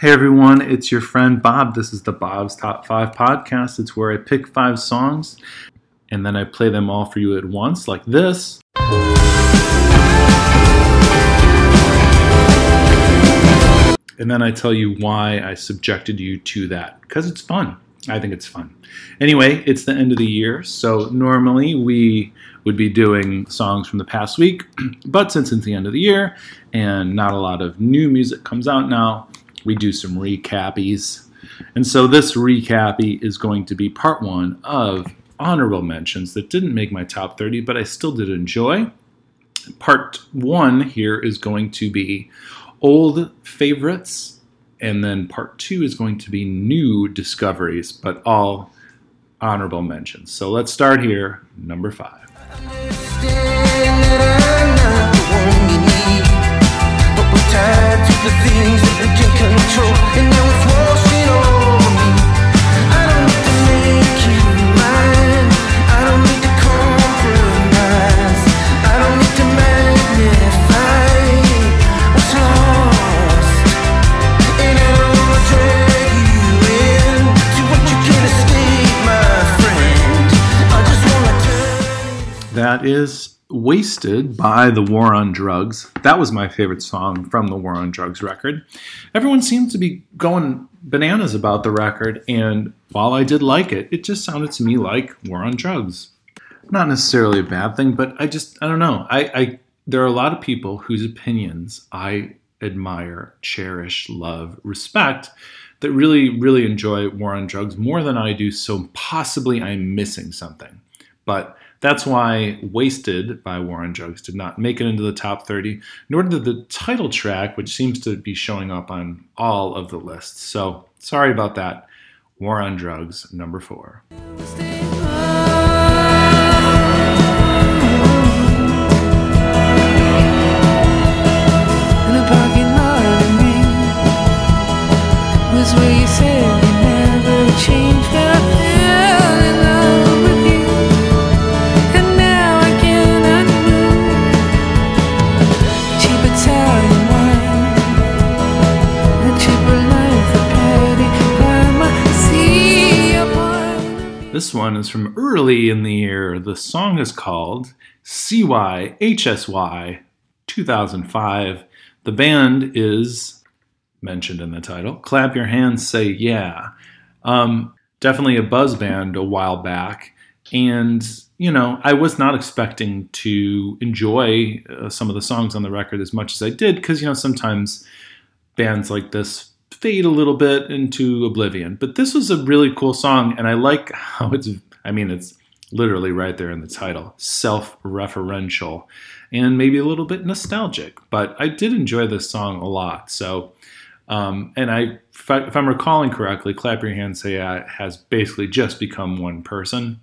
Hey everyone, it's your friend Bob. This is the Bob's Top 5 podcast. It's where I pick five songs and then I play them all for you at once, like this. And then I tell you why I subjected you to that, because it's fun. I think it's fun. Anyway, it's the end of the year, so normally we would be doing songs from the past week, but since it's the end of the year and not a lot of new music comes out now, we do some recappies. And so this recappy is going to be part one of honorable mentions that didn't make my top 30, but I still did enjoy. Part one here is going to be old favorites, and then part two is going to be new discoveries, but all honorable mentions. So let's start here, number five natural, and it was worth That is Wasted by the War on Drugs. That was my favorite song from the War on Drugs record. Everyone seems to be going bananas about the record, and while I did like it, it just sounded to me like War on Drugs. Not necessarily a bad thing, but I just, I don't know. I, I there are a lot of people whose opinions I admire, cherish, love, respect that really, really enjoy War on Drugs more than I do, so possibly I'm missing something. But that's why Wasted by War on Drugs did not make it into the top 30, nor did the title track, which seems to be showing up on all of the lists. So sorry about that. War on Drugs, number four. This one is from early in the year. The song is called CYHSY 2005. The band is mentioned in the title. Clap your hands, say yeah. Um, definitely a buzz band a while back. And, you know, I was not expecting to enjoy uh, some of the songs on the record as much as I did because, you know, sometimes bands like this fade a little bit into oblivion. But this was a really cool song, and I like how it's, I mean, it's literally right there in the title self referential and maybe a little bit nostalgic. But I did enjoy this song a lot. So, um, and I, if, I, am recalling correctly, Clap Your Hands Say Yeah has basically just become one person.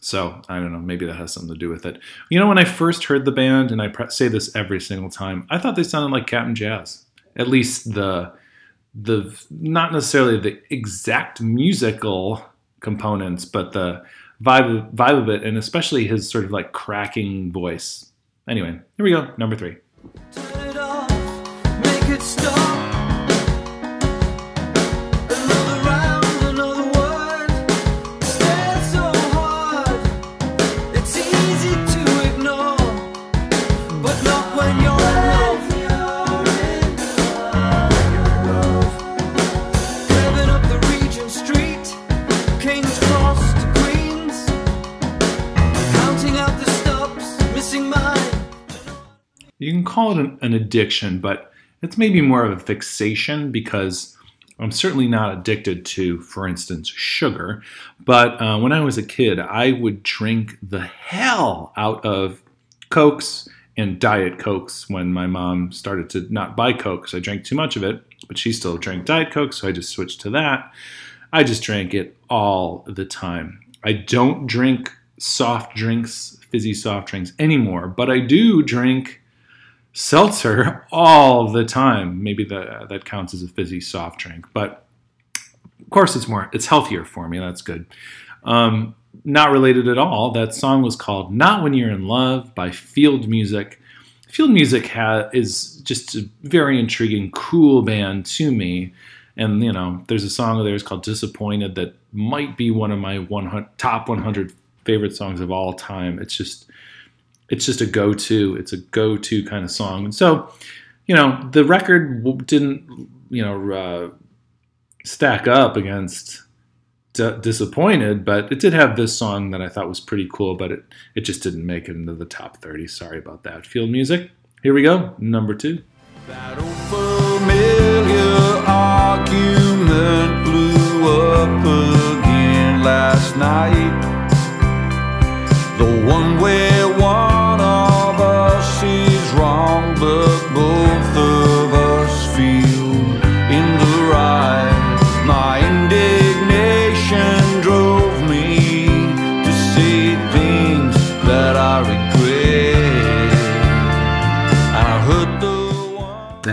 So I don't know, maybe that has something to do with it. You know, when I first heard the band, and I pre- say this every single time, I thought they sounded like Cap'n Jazz. At least the the not necessarily the exact musical components, but the vibe vibe of it, and especially his sort of like cracking voice. Anyway, here we go. Number three. You can call it an, an addiction, but it's maybe more of a fixation because I'm certainly not addicted to, for instance, sugar. But uh, when I was a kid, I would drink the hell out of Cokes and Diet Cokes when my mom started to not buy Coke because I drank too much of it, but she still drank Diet Coke, so I just switched to that. I just drank it all the time. I don't drink soft drinks, fizzy soft drinks anymore, but I do drink seltzer all the time. Maybe that that counts as a fizzy soft drink, but of course it's more it's healthier for me. That's good. Um, not related at all. That song was called "Not When You're in Love" by Field Music. Field Music ha- is just a very intriguing, cool band to me. And you know, there's a song of theirs called "Disappointed" that might be one of my 100, top 100 favorite songs of all time. It's just, it's just a go-to. It's a go-to kind of song. And so, you know, the record didn't, you know, uh, stack up against D- disappointed, but it did have this song that I thought was pretty cool, but it, it just didn't make it into the top 30. Sorry about that. Field music. Here we go. Number two. Last night.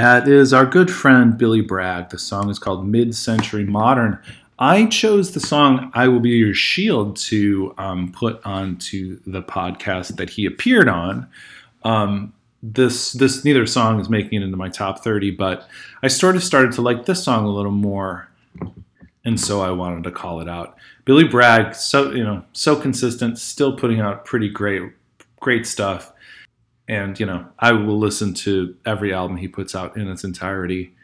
That is our good friend Billy Bragg. The song is called Mid Century Modern. I chose the song I Will Be Your Shield to um, put onto the podcast that he appeared on. Um, this this neither song is making it into my top 30, but I sort of started to like this song a little more and so I wanted to call it out. Billy Bragg, so you know, so consistent, still putting out pretty great, great stuff. And you know, I will listen to every album he puts out in its entirety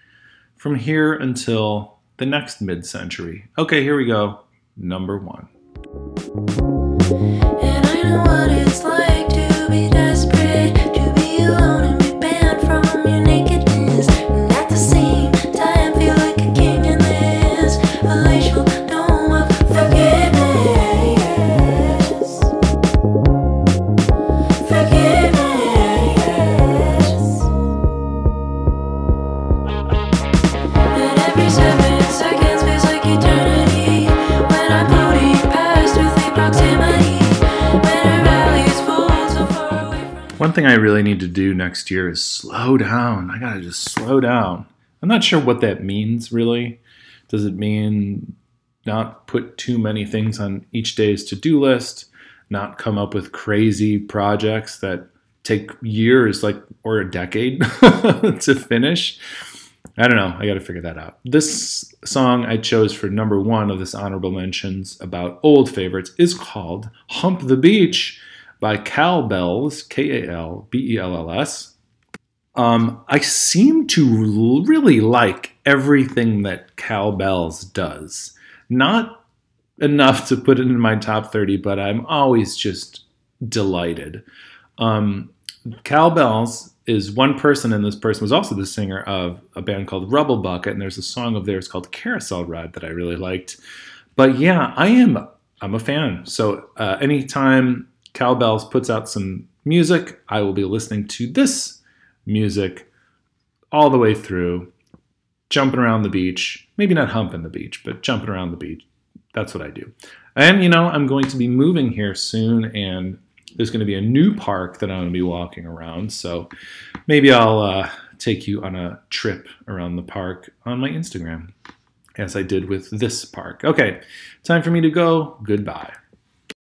from here until the next mid-century. Okay, here we go. Number one. Thing I really need to do next year is slow down. I gotta just slow down. I'm not sure what that means really. Does it mean not put too many things on each day's to do list, not come up with crazy projects that take years, like, or a decade to finish? I don't know. I got to figure that out. This song I chose for number one of this honorable mentions about old favorites is called Hump the Beach by Kal Bells, K A L B E L L S. Um, I seem to really like everything that Kal Bells does. Not enough to put it in my top 30, but I'm always just delighted. Um, Kal Bells is one person, and this person was also the singer of a band called Rubble Bucket, and there's a song of theirs called Carousel Ride that I really liked. But yeah, I am I'm a fan. So uh, anytime Kal Bells puts out some music. I will be listening to this music all the way through, jumping around the beach. Maybe not humping the beach, but jumping around the beach. That's what I do. And, you know, I'm going to be moving here soon, and there's going to be a new park that I'm going to be walking around. So maybe I'll uh, take you on a trip around the park on my Instagram, as I did with this park. Okay, time for me to go. Goodbye.